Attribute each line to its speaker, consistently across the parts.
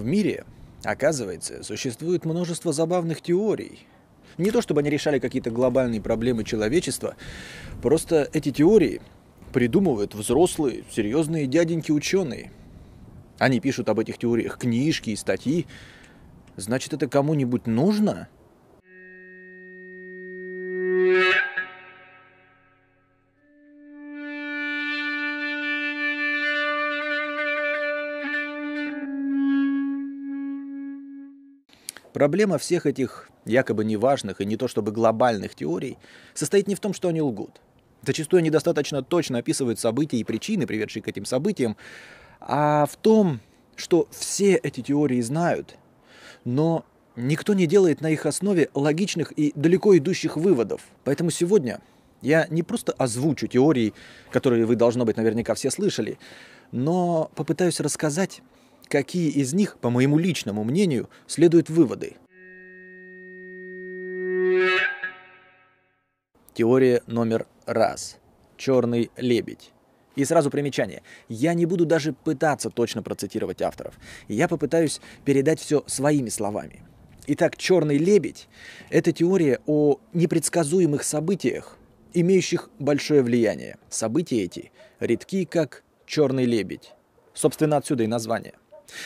Speaker 1: В мире, оказывается, существует множество забавных теорий. Не то чтобы они решали какие-то глобальные проблемы человечества, просто эти теории придумывают взрослые, серьезные дяденьки-ученые. Они пишут об этих теориях книжки и статьи. Значит, это кому-нибудь нужно? Проблема всех этих якобы неважных и не то чтобы глобальных теорий состоит не в том, что они лгут. Зачастую они достаточно точно описывают события и причины, приведшие к этим событиям, а в том, что все эти теории знают, но никто не делает на их основе логичных и далеко идущих выводов. Поэтому сегодня я не просто озвучу теории, которые вы, должно быть, наверняка все слышали, но попытаюсь рассказать, какие из них, по моему личному мнению, следуют выводы. Теория номер раз. Черный лебедь. И сразу примечание. Я не буду даже пытаться точно процитировать авторов. Я попытаюсь передать все своими словами. Итак, черный лебедь – это теория о непредсказуемых событиях, имеющих большое влияние. События эти редки, как черный лебедь. Собственно, отсюда и название.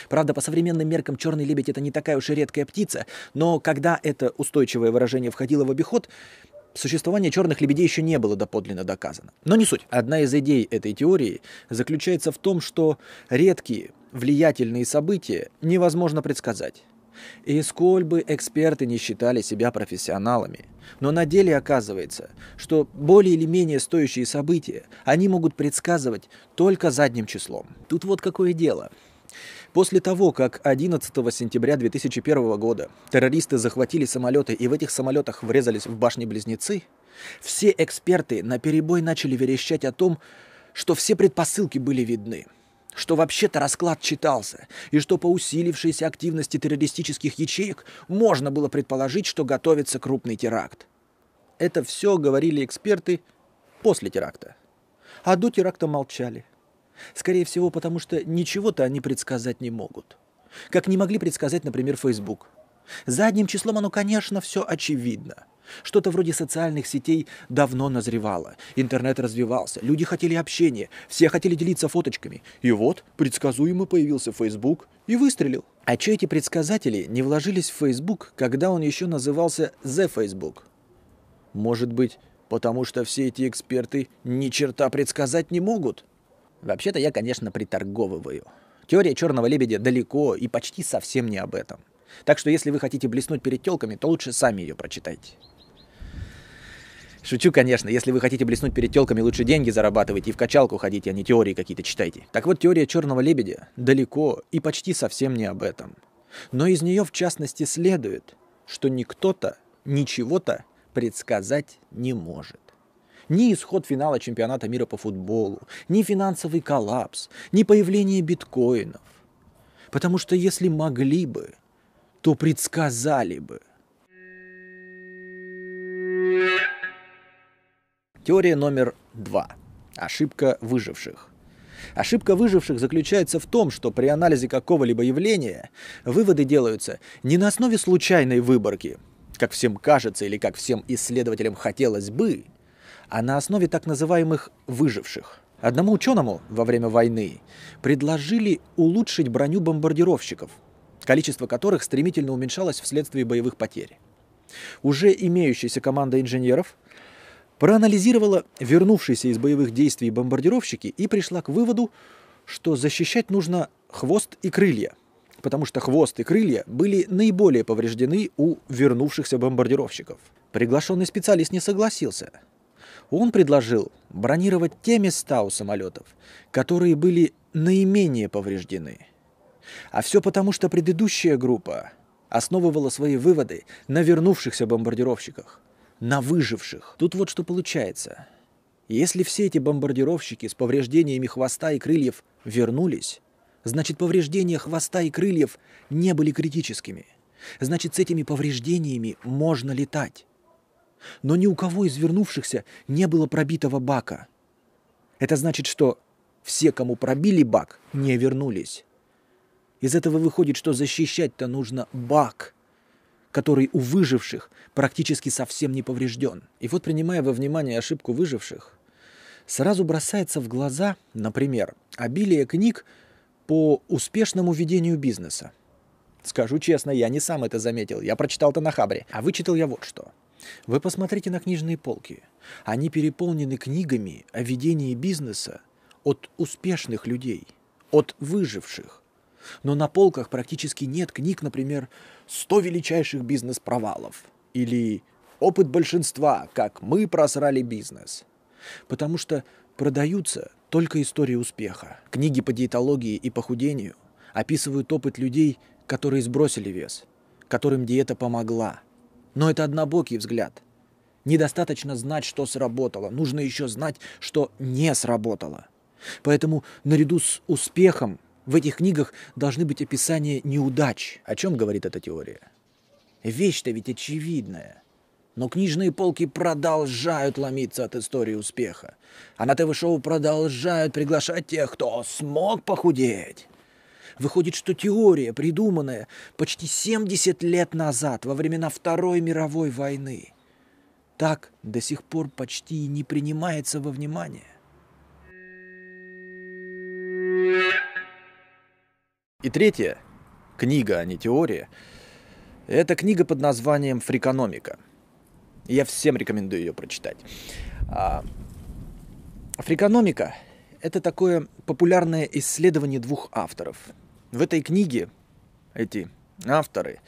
Speaker 1: Правда, по современным меркам черный лебедь это не такая уж и редкая птица, но когда это устойчивое выражение входило в обиход, существование черных лебедей еще не было доподлинно доказано. Но не суть. Одна из идей этой теории заключается в том, что редкие влиятельные события невозможно предсказать. И сколь бы эксперты не считали себя профессионалами, но на деле оказывается, что более или менее стоящие события они могут предсказывать только задним числом. Тут вот какое дело. После того, как 11 сентября 2001 года террористы захватили самолеты и в этих самолетах врезались в башни-близнецы, все эксперты на перебой начали верещать о том, что все предпосылки были видны, что вообще-то расклад читался, и что по усилившейся активности террористических ячеек можно было предположить, что готовится крупный теракт. Это все говорили эксперты после теракта. А до теракта молчали – Скорее всего, потому что ничего-то они предсказать не могут. Как не могли предсказать, например, Facebook. Задним числом оно, конечно, все очевидно. Что-то вроде социальных сетей давно назревало. Интернет развивался, люди хотели общения, все хотели делиться фоточками. И вот предсказуемо появился Facebook и выстрелил. А че эти предсказатели не вложились в Facebook, когда он еще назывался The Facebook? Может быть, потому что все эти эксперты ни черта предсказать не могут? Вообще-то я, конечно, приторговываю. Теория черного лебедя далеко и почти совсем не об этом. Так что если вы хотите блеснуть перед телками, то лучше сами ее прочитайте. Шучу, конечно. Если вы хотите блеснуть перед телками, лучше деньги зарабатывайте и в качалку ходите, а не теории какие-то читайте. Так вот, теория черного лебедя далеко и почти совсем не об этом. Но из нее, в частности, следует, что никто-то ничего-то предсказать не может. Ни исход финала чемпионата мира по футболу, ни финансовый коллапс, ни появление биткоинов. Потому что если могли бы, то предсказали бы. Теория номер два. Ошибка выживших. Ошибка выживших заключается в том, что при анализе какого-либо явления выводы делаются не на основе случайной выборки, как всем кажется или как всем исследователям хотелось бы, а на основе так называемых выживших. Одному ученому во время войны предложили улучшить броню бомбардировщиков, количество которых стремительно уменьшалось вследствие боевых потерь. Уже имеющаяся команда инженеров проанализировала вернувшиеся из боевых действий бомбардировщики и пришла к выводу, что защищать нужно хвост и крылья, потому что хвост и крылья были наиболее повреждены у вернувшихся бомбардировщиков. Приглашенный специалист не согласился – он предложил бронировать те места у самолетов, которые были наименее повреждены. А все потому, что предыдущая группа основывала свои выводы на вернувшихся бомбардировщиках, на выживших. Тут вот что получается. Если все эти бомбардировщики с повреждениями хвоста и крыльев вернулись, значит повреждения хвоста и крыльев не были критическими. Значит, с этими повреждениями можно летать но ни у кого из вернувшихся не было пробитого бака. Это значит, что все, кому пробили бак, не вернулись. Из этого выходит, что защищать-то нужно бак, который у выживших практически совсем не поврежден. И вот, принимая во внимание ошибку выживших, сразу бросается в глаза, например, обилие книг по успешному ведению бизнеса. Скажу честно, я не сам это заметил, я прочитал это на Хабре. А вычитал я вот что. Вы посмотрите на книжные полки. Они переполнены книгами о ведении бизнеса от успешных людей, от выживших. Но на полках практически нет книг, например, «100 величайших бизнес-провалов» или «Опыт большинства. Как мы просрали бизнес». Потому что продаются только истории успеха. Книги по диетологии и похудению описывают опыт людей, которые сбросили вес, которым диета помогла. Но это однобокий взгляд. Недостаточно знать, что сработало. Нужно еще знать, что не сработало. Поэтому наряду с успехом в этих книгах должны быть описания неудач. О чем говорит эта теория? Вещь-то ведь очевидная. Но книжные полки продолжают ломиться от истории успеха. А на ТВ-шоу продолжают приглашать тех, кто смог похудеть. Выходит, что теория, придуманная почти 70 лет назад, во времена Второй мировой войны, так до сих пор почти не принимается во внимание. И третья книга, а не теория, это книга под названием «Фрикономика». Я всем рекомендую ее прочитать. А, Фрикономика – это такое популярное исследование двух авторов. В этой книге эти авторы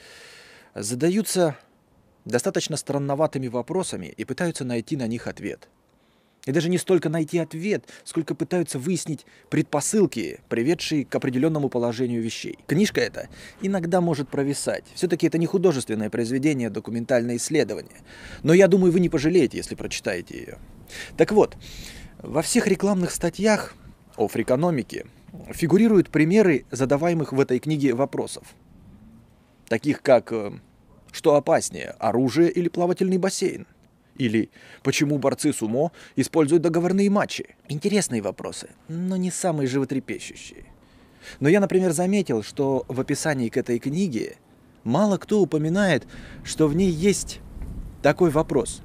Speaker 1: задаются достаточно странноватыми вопросами и пытаются найти на них ответ – и даже не столько найти ответ, сколько пытаются выяснить предпосылки, приведшие к определенному положению вещей. Книжка эта иногда может провисать. Все-таки это не художественное произведение, а документальное исследование. Но я думаю, вы не пожалеете, если прочитаете ее. Так вот, во всех рекламных статьях о фрикономике фигурируют примеры задаваемых в этой книге вопросов. Таких как э, «Что опаснее, оружие или плавательный бассейн?» Или почему борцы сумо используют договорные матчи? Интересные вопросы, но не самые животрепещущие. Но я, например, заметил, что в описании к этой книге мало кто упоминает, что в ней есть такой вопрос.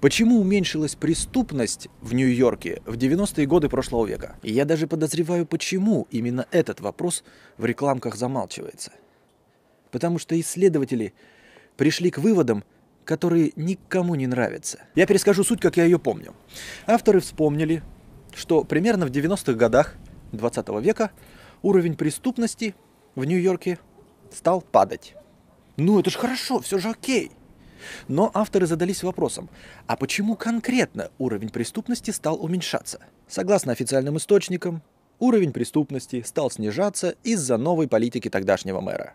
Speaker 1: Почему уменьшилась преступность в Нью-Йорке в 90-е годы прошлого века? И я даже подозреваю, почему именно этот вопрос в рекламках замалчивается. Потому что исследователи пришли к выводам, которые никому не нравятся. Я перескажу суть, как я ее помню. Авторы вспомнили, что примерно в 90-х годах 20 века уровень преступности в Нью-Йорке стал падать. Ну, это же хорошо, все же окей. Но авторы задались вопросом, а почему конкретно уровень преступности стал уменьшаться? Согласно официальным источникам, уровень преступности стал снижаться из-за новой политики тогдашнего мэра.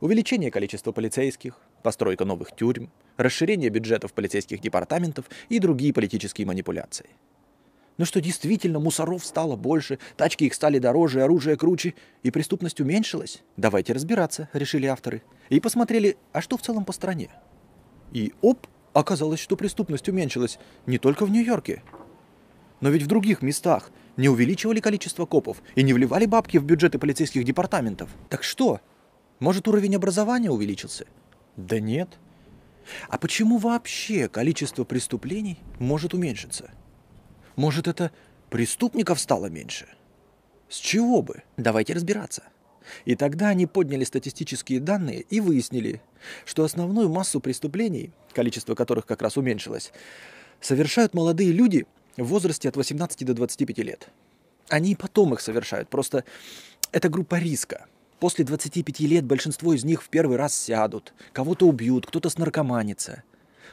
Speaker 1: Увеличение количества полицейских, постройка новых тюрьм, расширение бюджетов полицейских департаментов и другие политические манипуляции. Но что действительно мусоров стало больше, тачки их стали дороже, оружие круче, и преступность уменьшилась? Давайте разбираться, решили авторы. И посмотрели, а что в целом по стране? И оп, оказалось, что преступность уменьшилась не только в Нью-Йорке. Но ведь в других местах не увеличивали количество копов и не вливали бабки в бюджеты полицейских департаментов. Так что? Может, уровень образования увеличился? Да нет. А почему вообще количество преступлений может уменьшиться? Может, это преступников стало меньше? С чего бы? Давайте разбираться. И тогда они подняли статистические данные и выяснили, что основную массу преступлений, количество которых как раз уменьшилось, совершают молодые люди в возрасте от 18 до 25 лет. Они и потом их совершают, просто это группа риска – После 25 лет большинство из них в первый раз сядут, кого-то убьют, кто-то снаркоманится.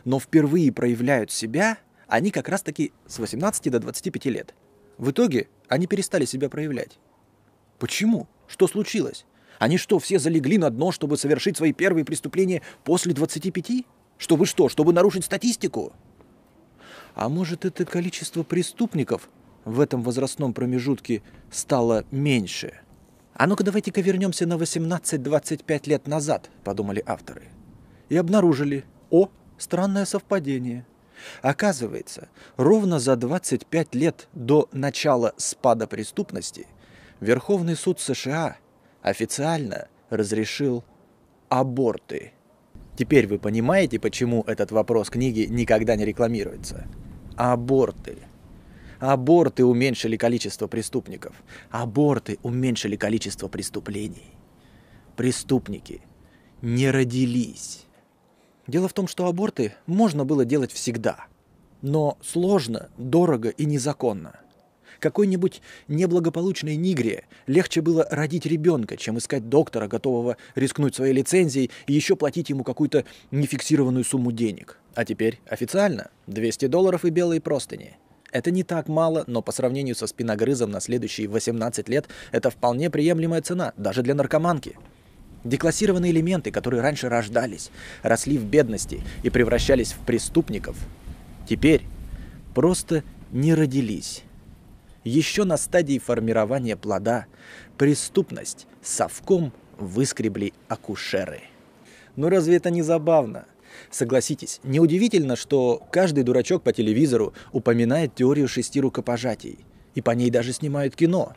Speaker 1: Но впервые проявляют себя они как раз-таки с 18 до 25 лет. В итоге они перестали себя проявлять. Почему? Что случилось? Они что, все залегли на дно, чтобы совершить свои первые преступления после 25? Чтобы что? Чтобы нарушить статистику? А может, это количество преступников в этом возрастном промежутке стало меньше – «А ну-ка давайте-ка вернемся на 18-25 лет назад», — подумали авторы. И обнаружили, о, странное совпадение. Оказывается, ровно за 25 лет до начала спада преступности Верховный суд США официально разрешил аборты. Теперь вы понимаете, почему этот вопрос книги никогда не рекламируется. Аборты. Аборты уменьшили количество преступников. Аборты уменьшили количество преступлений. Преступники не родились. Дело в том, что аборты можно было делать всегда. Но сложно, дорого и незаконно. Какой-нибудь неблагополучной нигре легче было родить ребенка, чем искать доктора, готового рискнуть своей лицензией и еще платить ему какую-то нефиксированную сумму денег. А теперь официально 200 долларов и белые простыни. Это не так мало, но по сравнению со спиногрызом на следующие 18 лет это вполне приемлемая цена, даже для наркоманки. Деклассированные элементы, которые раньше рождались, росли в бедности и превращались в преступников, теперь просто не родились. Еще на стадии формирования плода преступность совком выскребли акушеры. Ну разве это не забавно? Согласитесь, неудивительно, что каждый дурачок по телевизору упоминает теорию шести рукопожатий, и по ней даже снимают кино,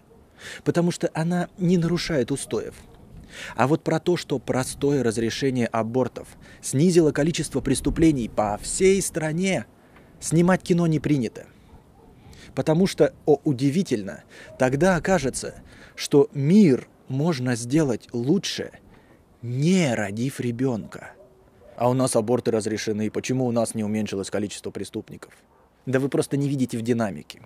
Speaker 1: потому что она не нарушает устоев. А вот про то, что простое разрешение абортов снизило количество преступлений по всей стране, снимать кино не принято. Потому что, о удивительно, тогда окажется, что мир можно сделать лучше, не родив ребенка. А у нас аборты разрешены. Почему у нас не уменьшилось количество преступников? Да вы просто не видите в динамике.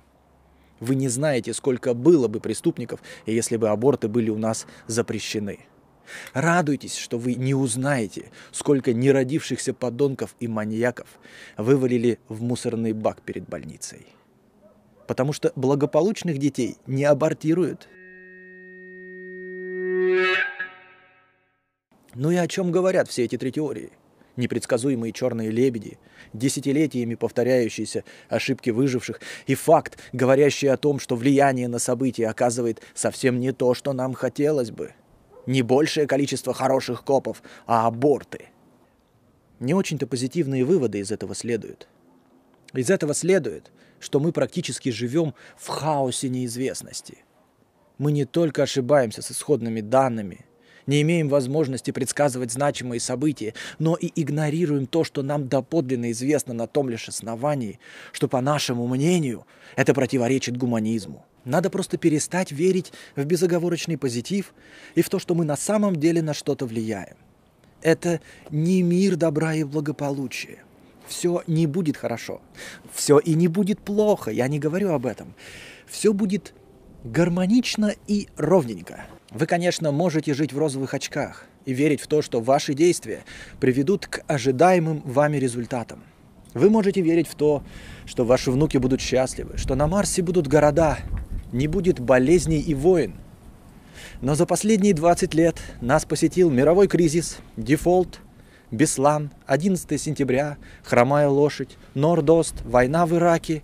Speaker 1: Вы не знаете, сколько было бы преступников, если бы аборты были у нас запрещены. Радуйтесь, что вы не узнаете, сколько неродившихся подонков и маньяков вывалили в мусорный бак перед больницей. Потому что благополучных детей не абортируют. Ну и о чем говорят все эти три теории? непредсказуемые черные лебеди, десятилетиями повторяющиеся ошибки выживших и факт, говорящий о том, что влияние на события оказывает совсем не то, что нам хотелось бы – не большее количество хороших копов, а аборты. Не очень-то позитивные выводы из этого следуют. Из этого следует, что мы практически живем в хаосе неизвестности. Мы не только ошибаемся с исходными данными, не имеем возможности предсказывать значимые события, но и игнорируем то, что нам доподлинно известно на том лишь основании, что, по нашему мнению, это противоречит гуманизму. Надо просто перестать верить в безоговорочный позитив и в то, что мы на самом деле на что-то влияем. Это не мир добра и благополучия. Все не будет хорошо. Все и не будет плохо. Я не говорю об этом. Все будет гармонично и ровненько. Вы, конечно, можете жить в розовых очках и верить в то, что ваши действия приведут к ожидаемым вами результатам. Вы можете верить в то, что ваши внуки будут счастливы, что на Марсе будут города, не будет болезней и войн. Но за последние 20 лет нас посетил мировой кризис, дефолт, Беслан, 11 сентября, хромая лошадь, Нордост, война в Ираке.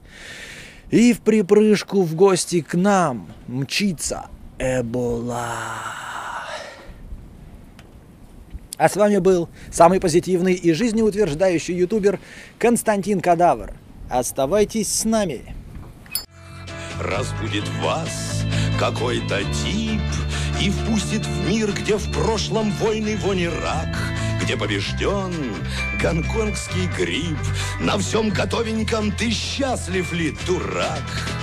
Speaker 1: И в припрыжку в гости к нам мчится Эбола. А с вами был самый позитивный и жизнеутверждающий ютубер Константин Кадавр. Оставайтесь с нами
Speaker 2: разбудит вас какой-то тип и впустит в мир, где в прошлом войны вони рак, где побежден гонконгский грипп. На всем готовеньком ты счастлив ли, дурак?